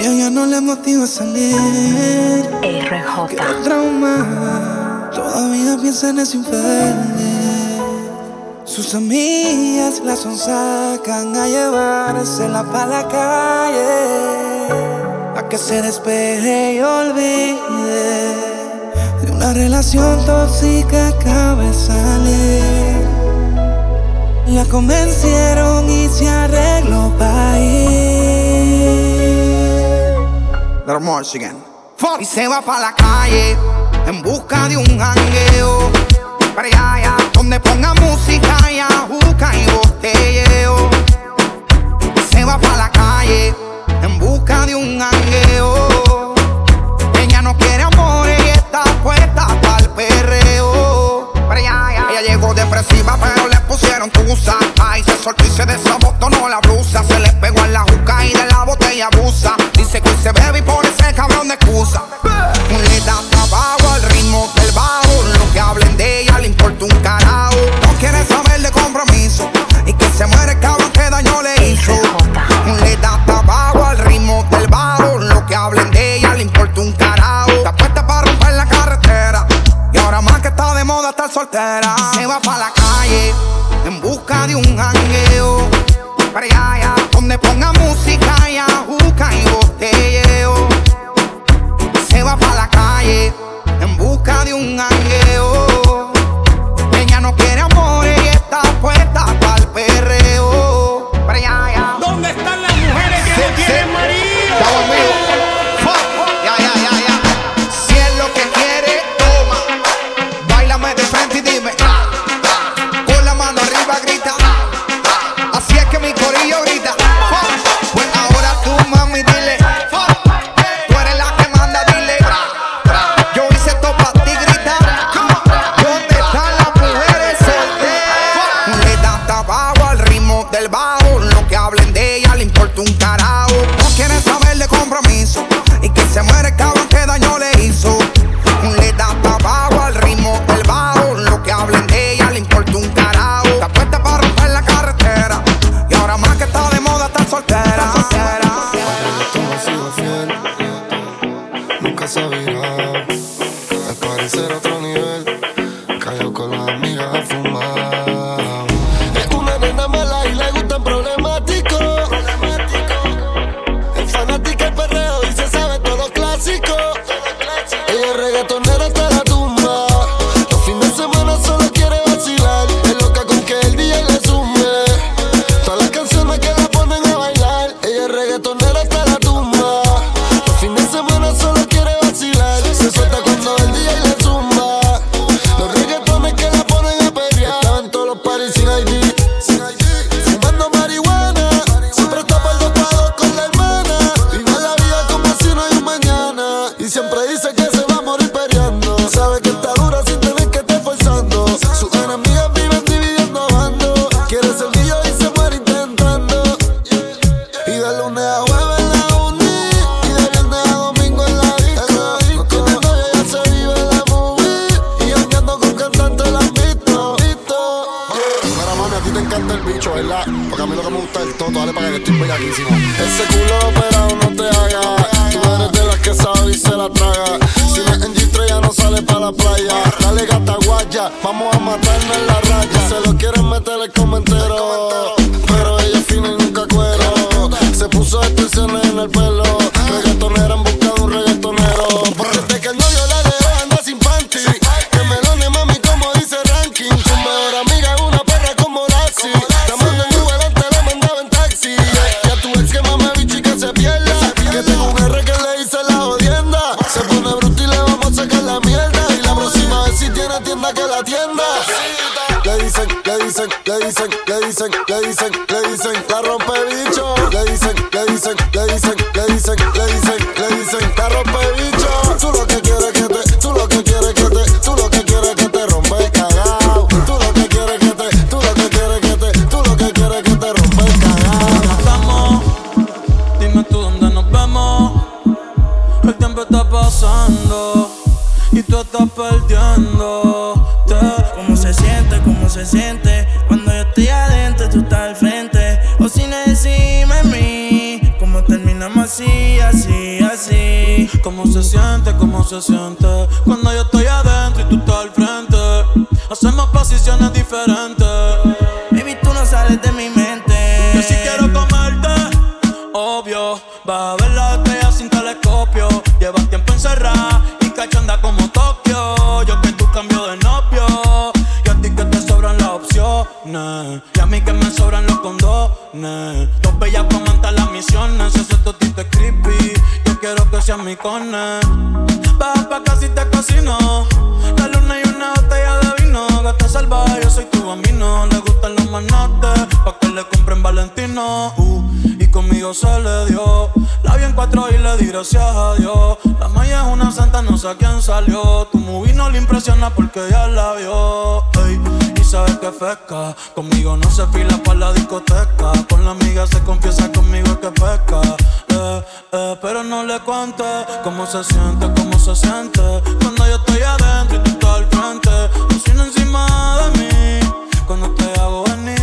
Y ella no le motiva a salir. RJ. Quedó trauma. Todavía piensa en ese infierno. Sus amigas la sacan a llevársela pa' la calle. A que se despeje y olvide. De una relación tóxica acaba de salir. La convencieron y se arregló para ir. Little Michigan. Y se va para la calle en busca de un jangueo. Para allá, donde ponga música y ajuca y botella. está soltera. Se va para la calle en busca de un jangueo. Para allá, donde ponga música y ajuca y botelleo. Se va para la calle en busca de un jangueo. le dicen, le dicen, la rompe bicho. Le dicen, le dicen, le dicen, le dicen, le dicen, le dicen, la rompe bicho. Tú lo que quieres que te, tú lo que quieres que te, tú lo que quieres que te rompe el cagao. Tú lo que quieres que te, tú lo que quieres que te, tú lo que quieres que te rompe el cagao. Vamos, dime tú dónde nos vemos. El tiempo está pasando y tú estás perdiendo. ¿Cómo se siente? ¿Cómo se siente? Cuando estoy adentro, tú estás al frente. O si no decime mí, cómo terminamos así, así, así. Cómo se siente, cómo se siente cuando yo estoy adentro y tú estás al frente. Hacemos posiciones diferentes. Baby, tú no sales de mi mente seas mi cone. Baja pa' casi te cocino. La luna y una botella de vino. Gata salvaje, yo soy tu bambino. Le gustan los manates. Pa' que le compren Valentino. Uh, conmigo se le dio. La vi cuatro y le di gracias a Dios. La maya es una santa, no sé a quién salió. Tu movie no le impresiona porque ya la vio. Y sabes que pesca. Conmigo no se fila para la discoteca. Con la amiga se confiesa conmigo que pesca. Eh, eh, pero no le cuente cómo se siente, cómo se siente. Cuando yo estoy adentro y tú estás al frente. Cocina encima de mí. Cuando te hago venir,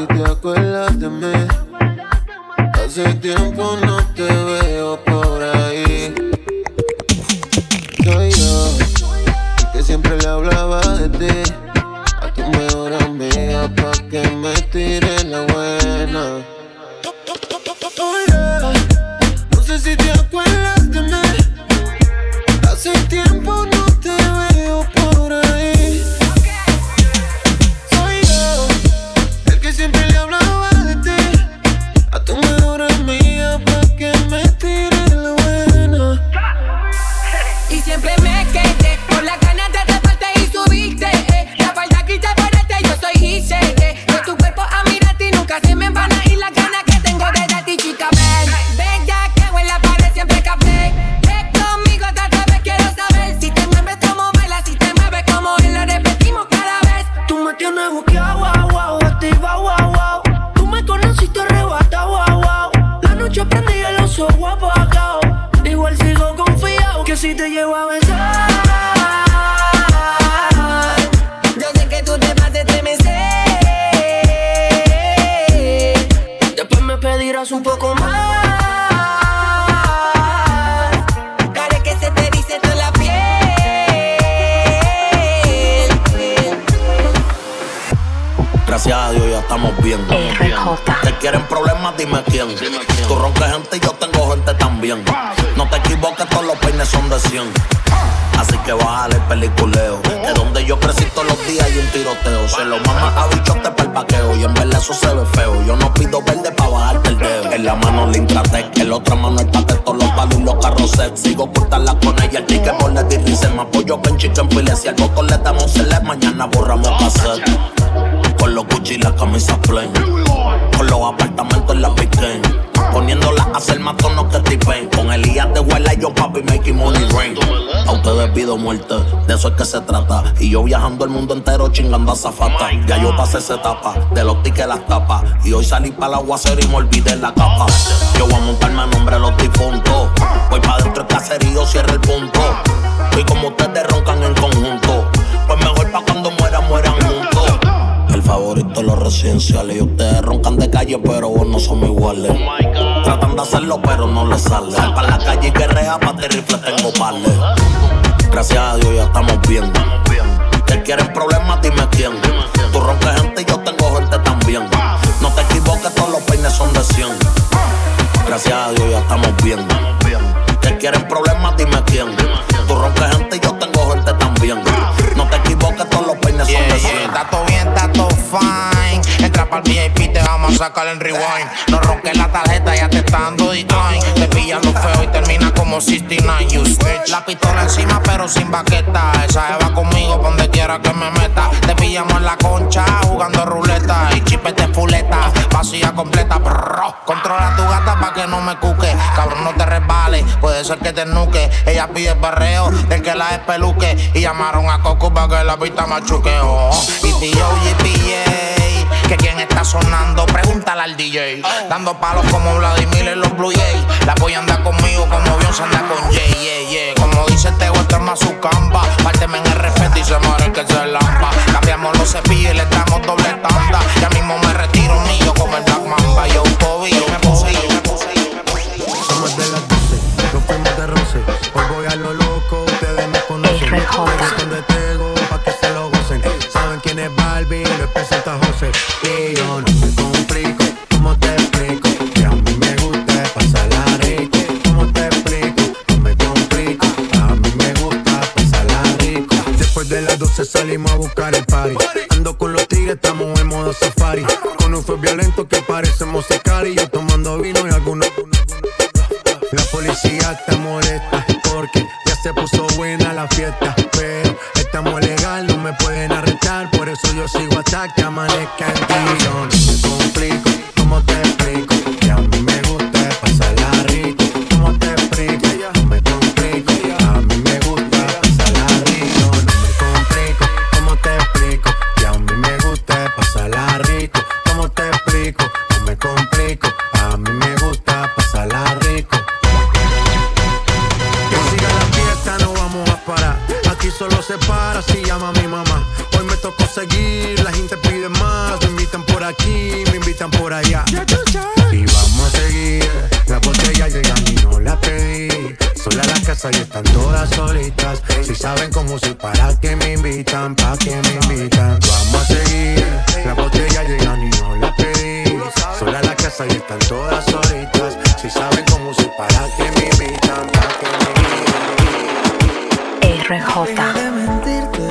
si te acuerdas de mí. Hace tiempo no te veo por ahí. Soy yo, el que siempre le hablaba de ti. A tu mejor amiga pa' que me tire la buena. Gracias a Dios ya estamos bien. RJ. Te quieren problemas, dime quién. Tú roncas gente y yo tengo gente también. No te equivoques, todos los peines son de 100. Así que bájale el peliculeo. De donde yo crecí todos los días hay un tiroteo. Se lo mama a bichote para el paqueo. Y en verdad eso se ve feo. Yo no pido verde para bajarte el dedo. En la mano la Intratec, en la otra mano el todos los palos y los carros set. Sigo cortarla con ella, el ticket por la dirrice. Me apoyo con chicken filet. Si al botón le damos select, mañana borramos cassette. Con los Gucci y las camisas plain. Con los apartamentos en la Piquen. Poniéndola a hacer más tonos que T-Pain. Con Elías de Huela y yo, papi, making money rain. A ustedes pido muerte, de eso es que se trata. Y yo viajando el mundo entero chingando a zafata. Ya yo pasé esa etapa, de los tickets las tapas. Y hoy salí para el aguacero y me olvidé la capa. Yo voy a montarme a nombre de los difuntos. Voy pa' dentro del caserío, cierra el punto. Y como ustedes roncan en conjunto, El favorito de los residenciales. Y ustedes roncan de calle, pero vos no somos iguales. Tratan de hacerlo, pero no les sale. Sal para la calle y guerrea, pa' ti rifle tengo pales. Gracias a Dios ya estamos bien. Que quieren problemas, dime quién. Tú roncas gente y yo tengo gente también. No te equivoques, todos los peines son de 100. Gracias a Dios ya estamos bien. Que quieren problemas, dime quién. Tú roncas gente y yo tengo gente también. Te equivoques, todos los peines son Yeah, de 100. yeah, está todo bien, está todo fine. Entra pa'l VIP, te vamos a sacar el rewind. No ronques la tarjeta, ya te está dando decline. Te pillan lo feo y termina como 69, you snitch. La pistola encima, pero sin baqueta. Esa va conmigo donde quiera que me meta. Te pillamos en la concha jugando ruleta. Y chipete fuleta, vacía completa. Controla tu gata pa' que no me cuque. Cabrón, no te resbales, puede ser que te nuque. Ella pide barreo del que la espeluque. Y llamaron a Coco pa' que la pista machuque. Oh, y PA, que quien está sonando, pregúntale al DJ. Dando palos como Vladimir en los Blue Jays. La voy a andar conmigo como Beyoncé anda con Jay, yeah, yeah. Como dice Tego, esto es más su camba. Párteme en el respeto y se muere que se lampa. Cambiamos los cepillos y le damos doble tanda. Ya mismo me retiro mío como el Black Mamba. Yo, Kobe, yo me puse, yo me puse, yo me puse. Somos de las 12, nos fuimos de roce. Hoy voy a lo loco, ustedes me conocen. Tego, pa' que se lo gocen. Saben quién es Barbie, lo presenta José. 12 salimos a buscar el party. Ando con los tigres, estamos en modo safari. Con un fue violento que parecemos y Yo tomando vino y algunos. La policía está invitan por allá. Y vamos a seguir. Las botellas llegan y no las pedí. Sola la casa y están todas solitas. Si saben cómo soy, para que me invitan, pa' que me invitan. Vamos a seguir. Las botellas llegan y no las pedí. Sola la casa y están todas solitas. Si saben cómo soy, para que me invitan, pa' que me invitan. Mentirte.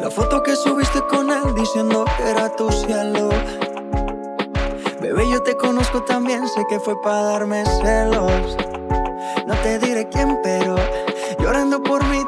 La foto que subiste con él diciendo que era tu cielo. Yo te conozco también, sé que fue para darme celos. No te diré quién, pero llorando por mí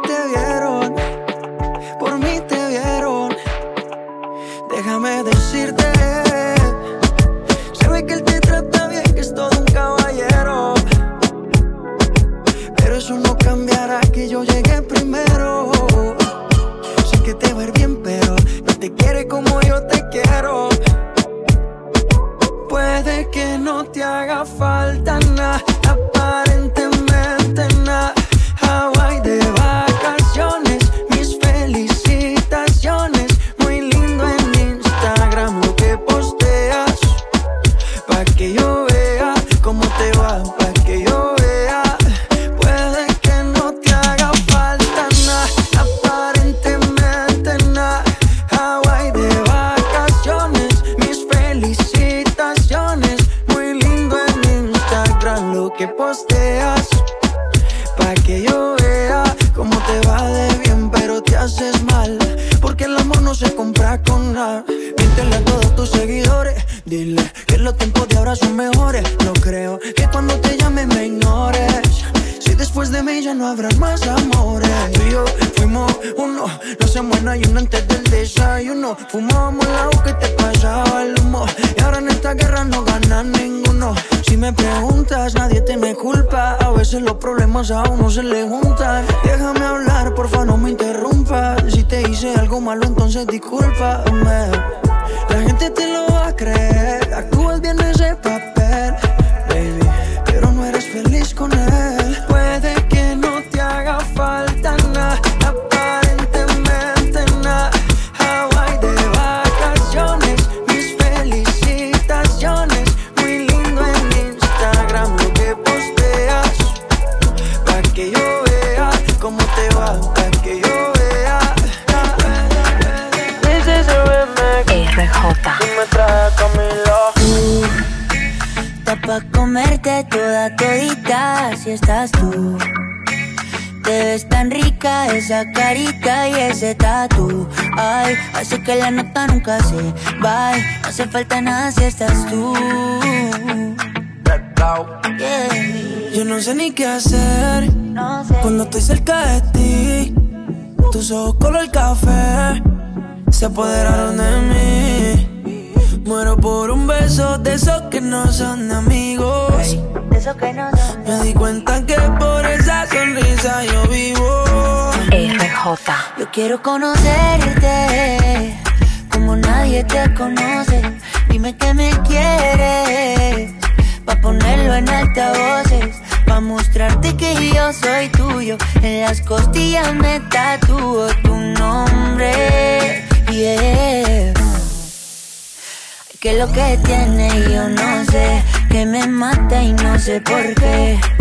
después de mí ya no habrá más amores. Tú y yo fuimos uno. No se muera y uno antes del desayuno. Fumábamos la que te pasaba el humo. Y ahora en esta guerra no gana ninguno. Si me preguntas, nadie te me culpa. A veces los problemas a uno se le juntan. Déjame hablar, porfa, no me interrumpas. Si te hice algo malo, entonces discúlpame. La gente te lo va a creer. Actúas bien ese papel, baby. Pero no eres feliz con él. Esa carita y ese tatu. Ay, hace que la nota nunca se va. No hace falta nada si estás tú. Yo no sé ni qué hacer cuando estoy cerca de ti. Tus ojos color café se apoderaron de mí. Muero por un beso de esos que no son amigos. Me di cuenta que por esa sonrisa yo vivo. Yo quiero conocerte como nadie te conoce. Dime que me quieres pa ponerlo en altavoces, pa mostrarte que yo soy tuyo. En las costillas me tatúo tu nombre, yeah. Que lo que tiene yo no sé, que me mata y no sé por qué.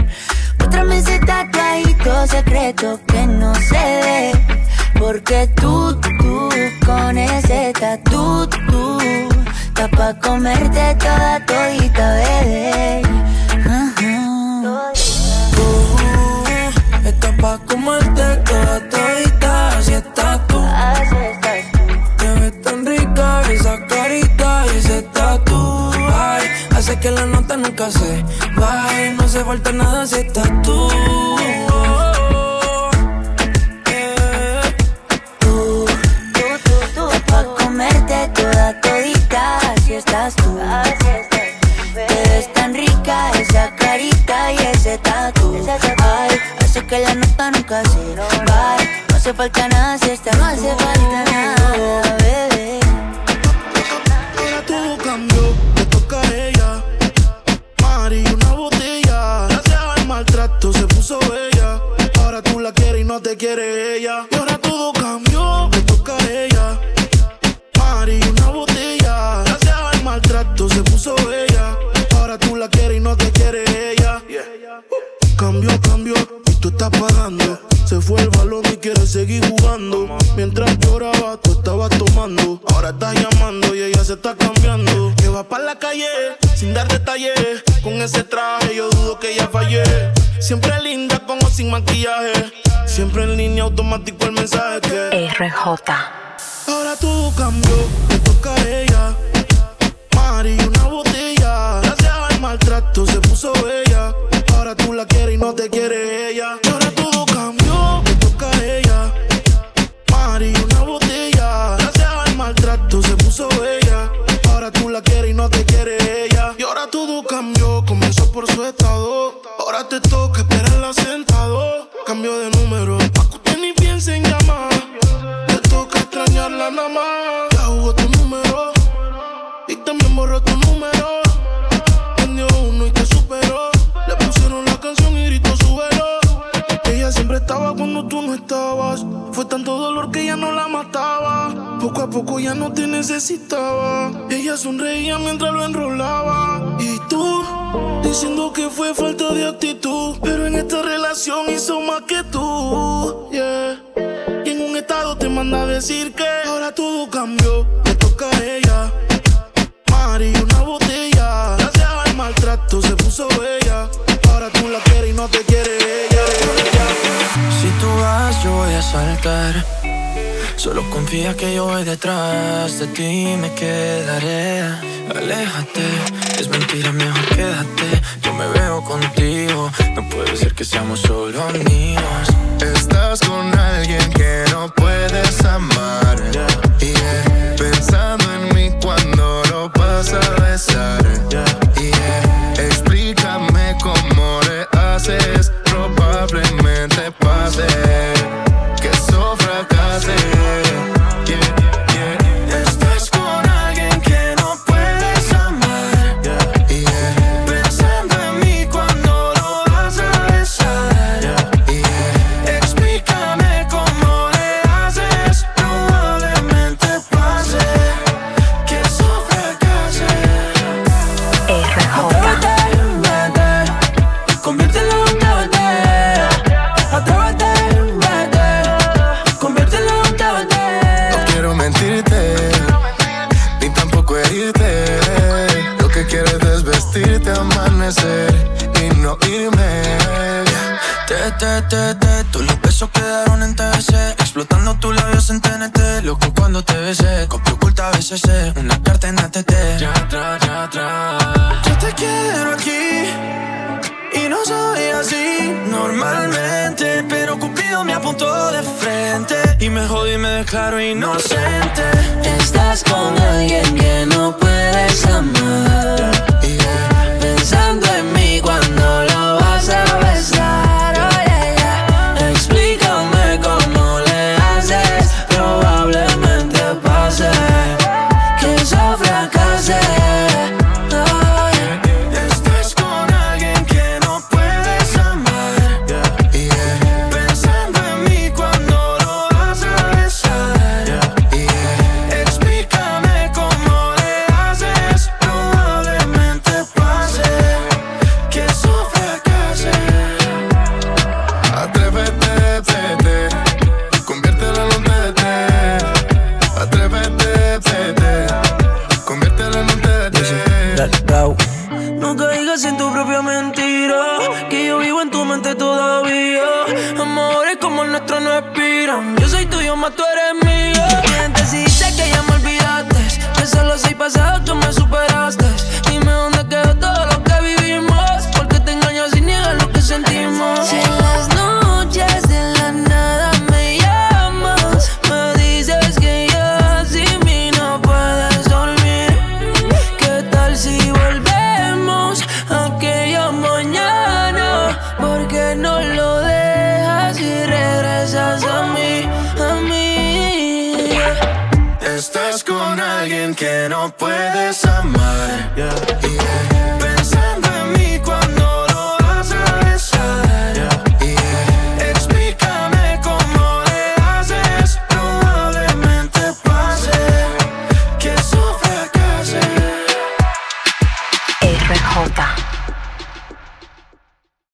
Muéstrame ese tatuadito secreto que no se ve. Porque tú, tú, con ese tatu, tú Está pa' comerte toda todita, bebé. Está pa' comerte toda todita, así estás tú. Así estás tú. Te ves tan rica esa carita y ese tatu. Ay, hace que la nota nunca se No se falta nada si estás tú. estás tú. Te ves tan rica esa carita y ese tatu. Ay, hace que la nota nunca se va. No hace falta nada si está, no hace falta nada, te quiere ella. Y ahora todo cambió, te toca a ella. Mari, una botella maltrato se puso bella. Ahora tú la quieres y no te quiere ella. Cambio, cambio, y tú estás pagando. Se fue el balón y quiere seguir jugando. Mientras lloraba, tú estabas tomando. Ahora estás llamando y ella se está cambiando. Que va para la calle sin dar detalles. Con ese traje yo dudo que ella fallé. Siempre linda como sin maquillaje. Siempre en línea automático el mensaje que RJ. Ahora todo cambió, te toca a ella y una botella. Gracias al maltrato se puso bella. Ahora tú la quieres y no te quiere ella. Nada más. Ya jugó tu número y también borró tu número. Tendió uno y te superó. Le pusieron la canción y gritó su velo. Ella siempre estaba cuando tú no estabas. Fue tanto dolor que ya no la mataba. Poco a poco ya no te necesitaba. Ella sonreía mientras lo enrolaba. Y tú, diciendo que fue falta de actitud. Pero en esta relación hizo más que tú. Manda a decir que ahora todo cambió. Te toca a ella y una botella. Gracias al maltrato se puso bella. Ahora tú la quieres y no te quiere ella. Si tú vas, yo voy a saltar. Solo confía que yo voy detrás de ti me quedaré. Aléjate, es mentira, mejor quédate. Yo me veo contigo, no puede ser que seamos solo amigos. Estás con alguien que no puedes amar. Pensando en mí cuando lo vas a besar. Yeah. Explícame cómo le haces, probablemente pase quiero aquí y no soy así normalmente, pero Cupido me apuntó de frente y me jodí y me declaro inocente. Estás con alguien que no puedes amar, yeah. pensando